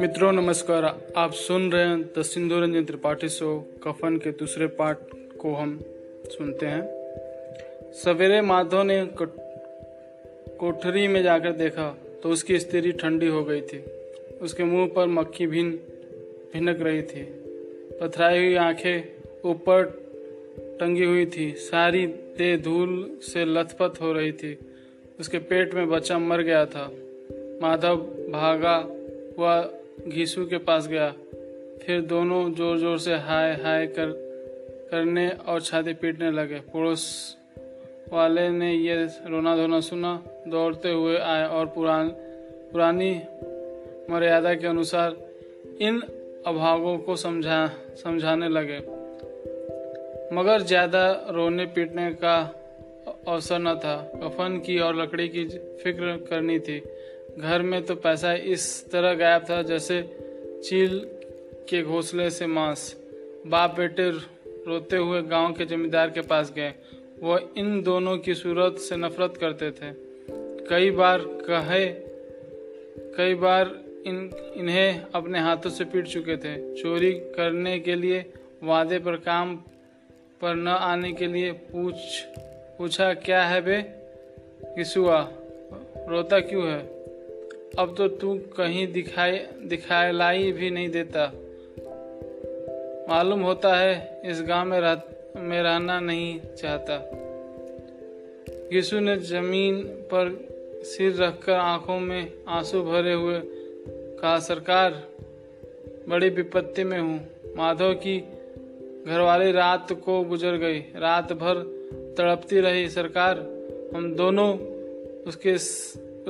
मित्रों, नमस्कार। आप सुन रहे हैं द सिंधु रंजन त्रिपाठी शो, कफन के दूसरे पार्ट को हम सुनते हैं। सवेरे माधव ने कोठरी में जाकर देखा तो उसकी स्त्री ठंडी हो गई थी। उसके मुँह पर मक्खी भिन, भिनक रही थी। पथराई हुई आँखें ऊपर टंगी हुई थी। सारी देह धूल से लथपथ हो रही थी। उसके पेट में बच्चा मर गया था। माधव भागा हुआ घीसू के पास गया। फिर दोनों ज़ोर ज़ोर से हाय हाय कर, करने और छाती पीटने लगे। पड़ोस वाले ने ये रोना धोना सुना, दौड़ते हुए आए और पुरान, पुरानी मर्यादा के अनुसार इन अभागों को समझा, समझाने लगे। मगर ज़्यादा रोने पीटने का अवसर न था। कफन की और लकड़ी की फ़िक्र करनी थी। घर में तो पैसा इस तरह गायब था जैसे चील के घोंसले से मांस। बाप बेटे रोते हुए गाँव के जमींदार के पास गए। वह इन दोनों की सूरत से नफरत करते थे। कई बार कहे, कई बार इन, इन्हें अपने हाथों से पीट चुके थे। चोरी करने के लिए वादे पर काम पर न आने के लिए पूछ पूछा, क्या है बे? किसुआ? रोता क्यों है? अब तो तू कहीं दिखाई दिखाई भी नहीं देता। मालूम होता है, इस गाँव में रह, में रहना नहीं चाहता। यीशु ने ज़मीन पर सिर रखकर आँखों में आँसू भरे हुए कहा, सरकार, बड़ी विपत्ति में हूँ। माधव की घरवाली रात को गुजर गई। रात भर तड़पती रही सरकार। हम दोनों उसके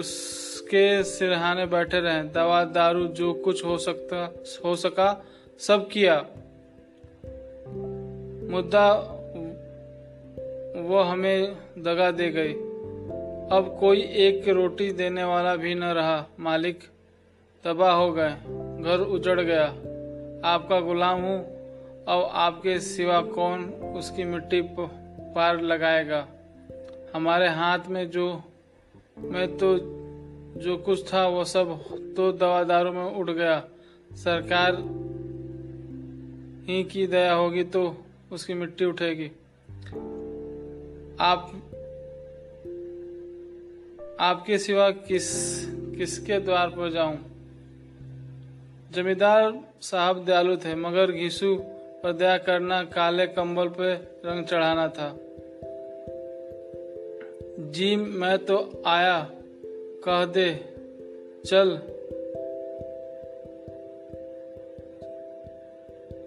उसके सिरहाने बैठे रहे। दवा, दारू, जो कुछ हो सकता, हो सका, सब किया। मुद्दा वो हमें दगा दे गई। अब कोई एक रोटी देने वाला भी न रहा। मालिक तबाह हो गए। घर उजड़ गया। आपका गुलाम हूँ। अब आपके सिवा कौन? उसकी मिट्टी पार लगाएगा। हमारे हाथ में जो, मैं तो जो कुछ था, वो सब तो दवादारों में उड़ गया। सरकार ही की दया होगी तो उसकी मिट्टी उठेगी। आप, आपके सिवा किस, किसके द्वार पर जाऊँ? जमींदार साहब दयालु थे, मगर घीसू पर दया करना काले कंबल पे रंग चढ़ाना था। जी, मैं तो आया। कह दे, चल।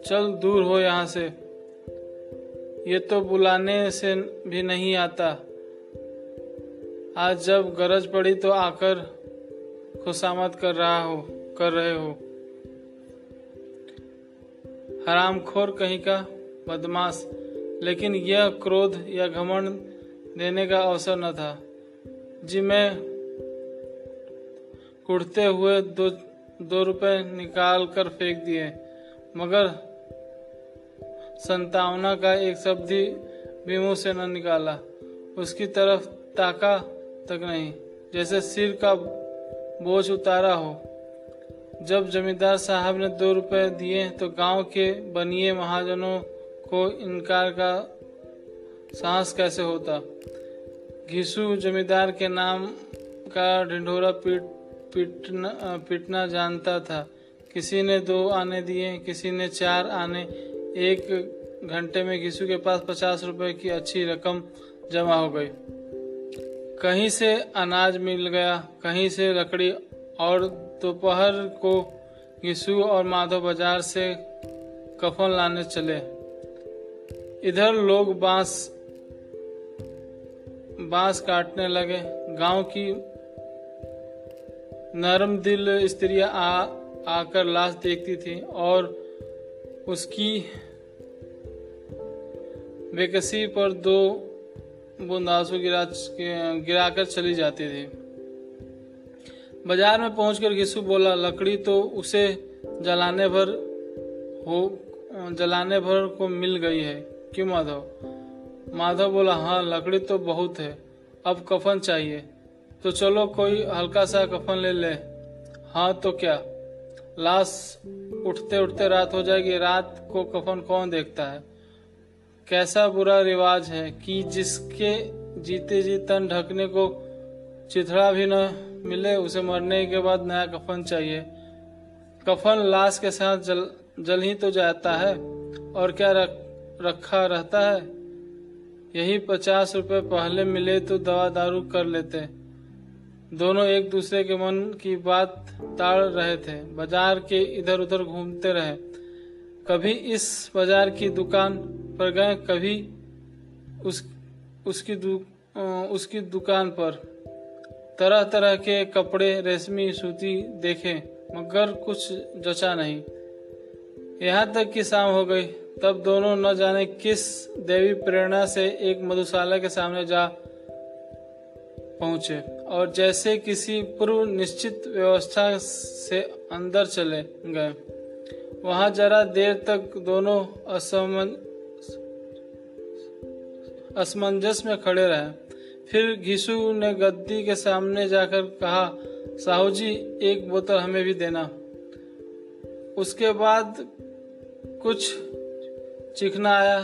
चल, दूर हो यहाँ से। ये तो बुलाने से भी नहीं आता। आज जब गरज पड़ी तो आकर खुशामद कर रहा हो, कर रहे हो। हरामखोर कहीं का बदमाश। लेकिन यह क्रोध या घमंड देने का अवसर न था। जी मैं कुड़ते हुए दो दो रुपए निकाल कर फेंक दिए, मगर संतावना का एक शब्द भी मुँह से न निकाला। उसकी तरफ़ ताका तक नहीं, जैसे सिर का बोझ उतारा हो। जब जमींदार साहब ने दो रुपए दिए तो गाँव के बनिए महाजनों को इनकार का साहस कैसे होता? घिसू जमींदार के नाम का ढिंढोरा पीट, पिटना पिटना जानता था। किसी ने दो आने दिए, किसी ने चार आने। एक घंटे में घिसू के पास पचास रुपए की अच्छी रकम जमा हो गई। कहीं से अनाज मिल गया, कहीं से लकड़ी और दोपहर को घिसू और माधव बाज़ार से कफन लाने चले। इधर लोग बाँस बाँस काटने लगे। गाँव की नरम दिल स्त्रियाँ आ, आकर लाश देखती थी और उसकी बेकसी पर दो बूंदासु गिरा, गिराकर चली जाती थी। बाज़ार में पहुंचकर घिसू बोला, लकड़ी तो उसे जलाने भर हो, जलाने भर को मिल गई है। क्यों माधव? माधव बोला हाँ लकड़ी तो बहुत है अब कफन चाहिए। तो चलो कोई हल्का सा कफन ले ले। हाँ तो क्या? लाश उठते उठते रात हो जाएगी। रात को कफन कौन देखता है? कैसा बुरा रिवाज है कि जिसके जीते जी तन ढकने को चिथड़ा भी न मिले उसे मरने के बाद नया कफन चाहिए। कफन लाश के साथ जल जल ही तो जाता है और क्या रख, रखा रहता है? यही पचास रुपए पहले मिले तो दवा दारू कर लेते। दोनों एक दूसरे के मन की बात ताड़ रहे थे। बाज़ार के इधर उधर घूमते रहे। कभी इस बाज़ार की दुकान पर गए कभी उस उसकी दु, उसकी दुकान पर। तरह तरह के कपड़े रेशमी सूती देखे मगर कुछ जचा नहीं। यहाँ तक कि शाम हो गई। तब दोनों न जाने किस देवी प्रेरणा से एक मधुशाला के सामने जा पहुँचे। और जैसे किसी पूर्व निश्चित व्यवस्था से अंदर चले गए। वहाँ जरा देर तक दोनों असमंजस में खड़े रहे। फिर घिसू ने गद्दी के सामने जाकर कहा साहू जी एक बोतल हमें भी देना। उसके बाद कुछ चिकना आया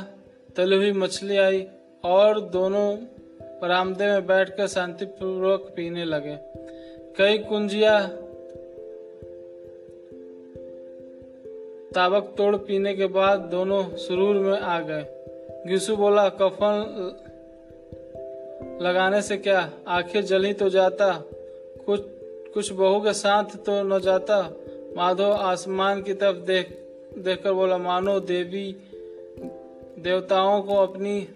तली हुई मछली आई और दोनों बरामदे में बैठकर शांतिपूर्वक पीने लगे। कई कुंजिया ताबक तोड़ पीने के बाद दोनों सुरूर में आ गए। गिसु बोला, कफन लगाने से क्या? आखिर जल ही तो जाता, कुछ कुछ बहू के साथ तो न जाता? माधव आसमान की तरफ़ देख, देखकर बोला, मानो देवी देवताओं को अपनी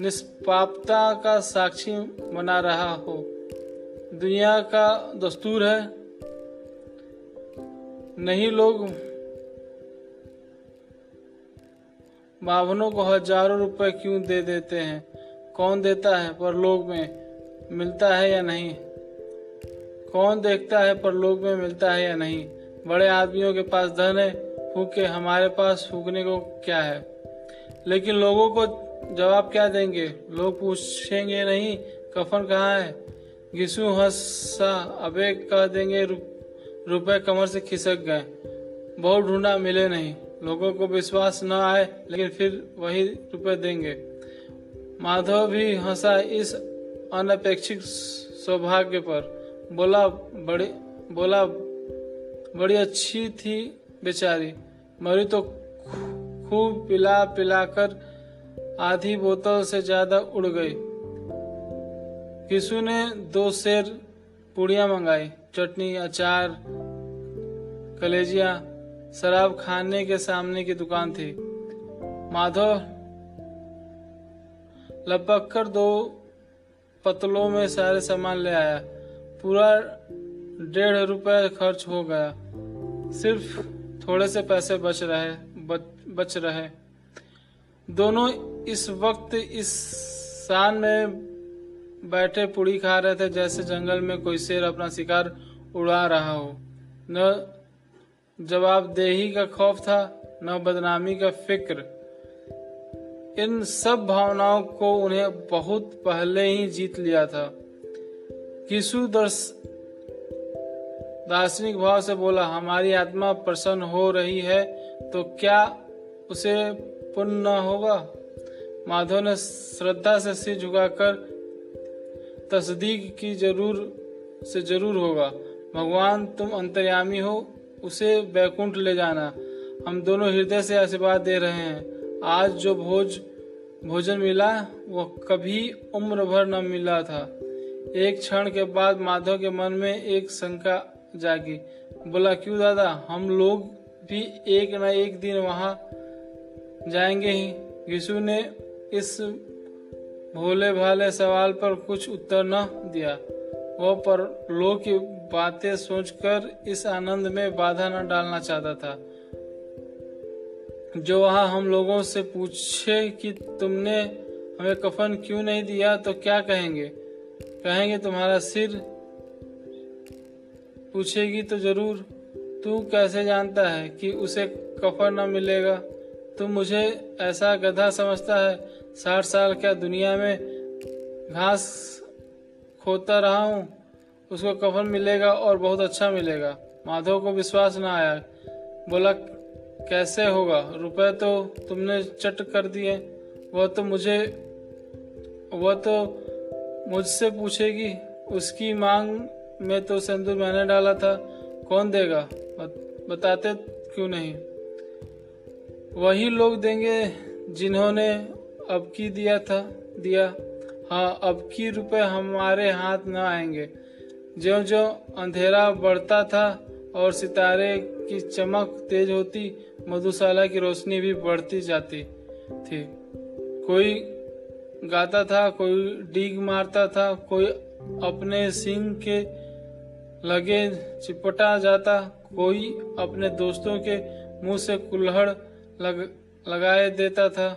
निष्पापता का साक्षी बना रहा हो। दुनिया का दस्तूर है। नहीं लोग बाभनों को हज़ारों रुपए क्यों दे देते हैं? कौन देता है पर लोग में? मिलता है या नहीं? कौन देखता है पर लोग में मिलता है या नहीं? बड़े आदमियों के पास धन है, फूके, हमारे पास फूकने को क्या है? लेकिन लोगों को जवाब क्या देंगे? लोग पूछेंगे नहीं, कफन कहाँ है? घिसू हंसा, अबे कह देंगे रुपए कमर से खिसक गए। बहुत ढूंढा, मिले नहीं। लोगों को विश्वास न आए, लेकिन फिर वही रुपए देंगे। माधव भी हंसा इस अनपेक्षित सौभाग्य पर। बोला, बड़ी बोला, बड़ी अच्छी थी बेचारी। मरी तो खूब पिला पिलाकर आधी बोतल से ज़्यादा उड़ गई। किसु ने दो शेर पुड़िया मंगाई, चटनी, अचार, कलेजिया। शराब खाने के सामने की दुकान थी। माधव लपक कर दो पतलों में सारे सामान ले आया। पूरा डेढ़ रुपए खर्च हो गया। सिर्फ़ थोड़े से पैसे बच रहे। बच, रहे। दोनों इस वक्त इस शान में बैठे पुड़ी खा रहे थे जैसे जंगल में कोई शेर अपना शिकार उड़ा रहा हो। न जवाबदेही का खौफ था न बदनामी का फ़िक्र। इन सब भावनाओं को उन्हें बहुत पहले ही जीत लिया था। किसु दर्श दार्शनिक भाव से बोला, हमारी आत्मा प्रसन्न हो रही है तो क्या उसे पुण्य न होगा? माधव ने श्रद्धा से सिर झुकाकर, तस्दीक की ज़रूर, से ज़रूर होगा। भगवान, तुम अंतर्यामी हो, उसे बैकुंठ ले जाना। हम दोनों हृदय से आशीर्वाद दे रहे हैं। आज जो भोज, भोजन मिला, वह कभी उम्र भर न मिला था। एक क्षण के बाद माधव के मन में एक शंका जागी बोला, क्यों दादा? हम लोग भी एक न एक दिन वहाँ जाएँगे ही। यीशु ने इस भोले भाले सवाल पर कुछ उत्तर न दिया। वो पर लोग की बातें सोचकर इस आनंद में बाधा न डालना चाहता था। जो वहाँ हम लोगों से पूछे कि तुमने हमें कफन क्यों नहीं दिया तो क्या कहेंगे? कहेंगे, तुम्हारा सिर पूछेगी तो ज़रूर, तू कैसे जानता है कि उसे कफर न मिलेगा? तू मुझे ऐसा गधा समझता है, साठ साल क्या दुनिया में घास खोता रहा हूँ? उसको कफन मिलेगा और बहुत अच्छा मिलेगा। माधव को विश्वास न आया। बोला, कैसे होगा? रुपए तो तुमने चट कर दिए। वह तो मुझे, वह तो मुझसे पूछेगी। उसकी मांग में तो सिंदूर मैंने डाला था। कौन देगा? बताते क्यों नहीं? वही लोग देंगे जिन्होंने अब की दिया था, दिया। हाँ अब की रुपए हमारे हाथ न आएँगे। जो जो अंधेरा बढ़ता था और सितारे की चमक तेज होती, मधुशाला की रोशनी भी बढ़ती जाती थी। कोई गाता था, कोई डीग मारता था, कोई अपने सिंह के लगे चिपटा जाता। कोई अपने दोस्तों के मुँह से कुल्हड़ लग, लगाए देता था।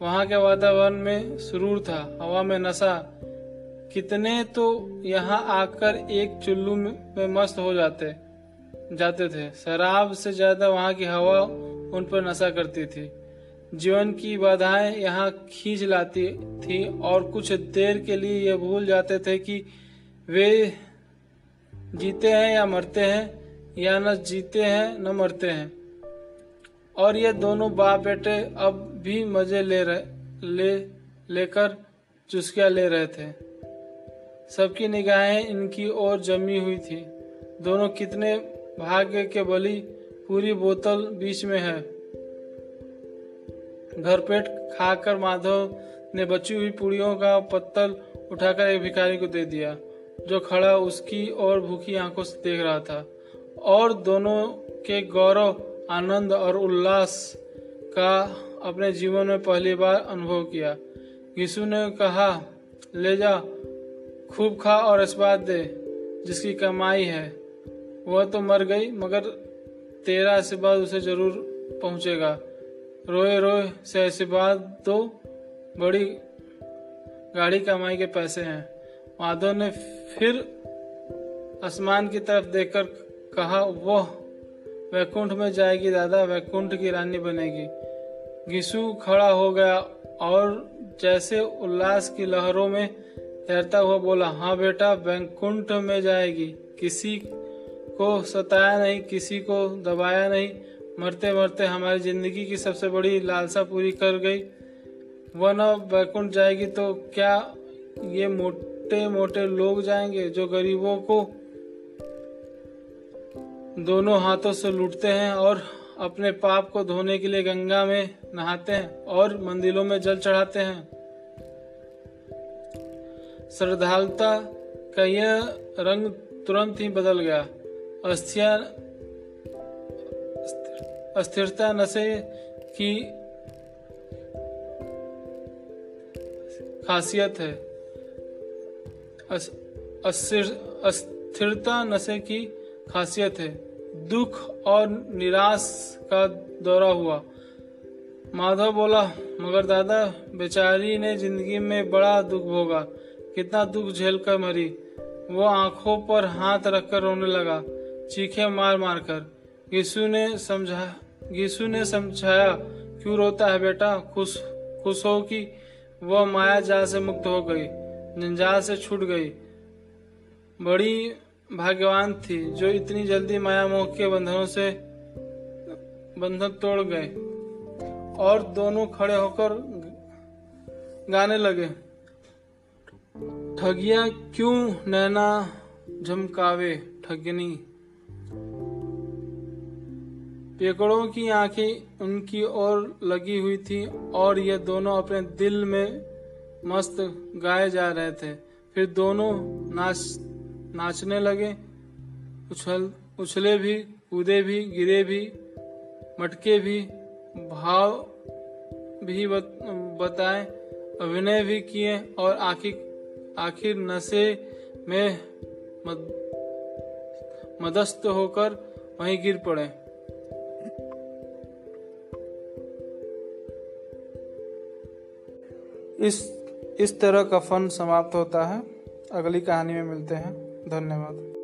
वहाँ के वातावरण में सुरूर था हवा में नशा। कितने तो यहाँ आकर एक चुल्लू में मस्त हो जाते जाते थे। शराब से ज़्यादा वहाँ की हवा उन पर नशा करती थी। जीवन की बाधाएँ यहाँ खींच लाती थी और कुछ देर के लिए ये भूल जाते थे कि वे जीते हैं या मरते हैं, या न जीते हैं, न मरते हैं। और ये दोनों बाप बेटे अब भी मज़े ले रहे, ले, लेकर चुस्किया ले रहे थे। सबकी निगाहें इनकी ओर जमी हुई थी। दोनों कितने भाग्य के बली पूरी बोतल बीच में है। घर पेट खाकर माधव ने बची हुई पुड़ियों का पत्तल उठाकर एक भिखारी को दे दिया। जो खड़ा उसकी और भूखी आँखों से देख रहा था। और दोनों के गौरव, आनंद और उल्लास का अपने जीवन में पहली बार अनुभव किया। यीशु ने कहा, ले जा, खूब खा और इस्बात दे, जिसकी कमाई है। वह तो मर गई, मगर तेरा आशीर्वाद उसे ज़रूर पहुंचेगा। रोए रोए, से आशीर्वाद दो। बड़ी गाड़ी कमाई के पैसे हैं। माधव ने फिर आसमान की तरफ़ देखकर कहा, वह वैकुंठ में जाएगी दादा, वैकुंठ की रानी बनेगी। गिसु खड़ा हो गया और जैसे उल्लास की लहरों में तैरता हुआ बोला हाँ बेटा, वैकुंठ में जाएगी। किसी को सताया नहीं, किसी को दबाया नहीं। मरते मरते हमारी ज़िंदगी की सबसे बड़ी लालसा पूरी कर गई। वह न वैकुंठ जाएगी तो क्या ये मोटे मोटे लोग जाएँगे जो गरीबों को दोनों हाथों से लूटते हैं और अपने पाप को धोने के लिए गंगा में नहाते हैं और मंदिरों में जल चढ़ाते हैं। श्रद्धालुता का यह रंग तुरंत ही बदल गया। अस्थिया, अस्थिरता नशे की खासियत है। अस्थिरता नशे की खासियत है। दुख और निराश का दौरा हुआ। माधव बोला, मगर दादा, बेचारी ने ज़िंदगी में बड़ा दुख भोगा। कितना दुख झेल कर मरी। वो आँखों पर हाथ रखकर रोने लगा, चीखे मार मार कर। यीशु ने समझा, यीशु ने समझाया, क्यों रोता है बेटा? खुश खुश हो कि वह माया जाल से मुक्त हो गई। जंजाल से छूट गई। बड़ी भाग्यवान थी, जो इतनी जल्दी माया मोह के बंधनों से बंधन तोड़ गए और दोनों खड़े होकर गाने लगे। ठगिया क्यों नैना झमकावे ठगनी? पेकड़ों की आँखें उनकी ओर लगी हुई थी और ये दोनों अपने दिल में मस्त गाए जा रहे थे। फिर दोनों नाच नाचने लगे। उछल उछले भी कूदे भी गिरे भी मटके भी भाव भी बत, बताए अभिनय भी किए और आखिर आखिर नशे में मद, मदस्त होकर वहीं गिर पड़े। इस इस तरह का फन समाप्त होता है। अगली कहानी में मिलते हैं। धन्यवाद।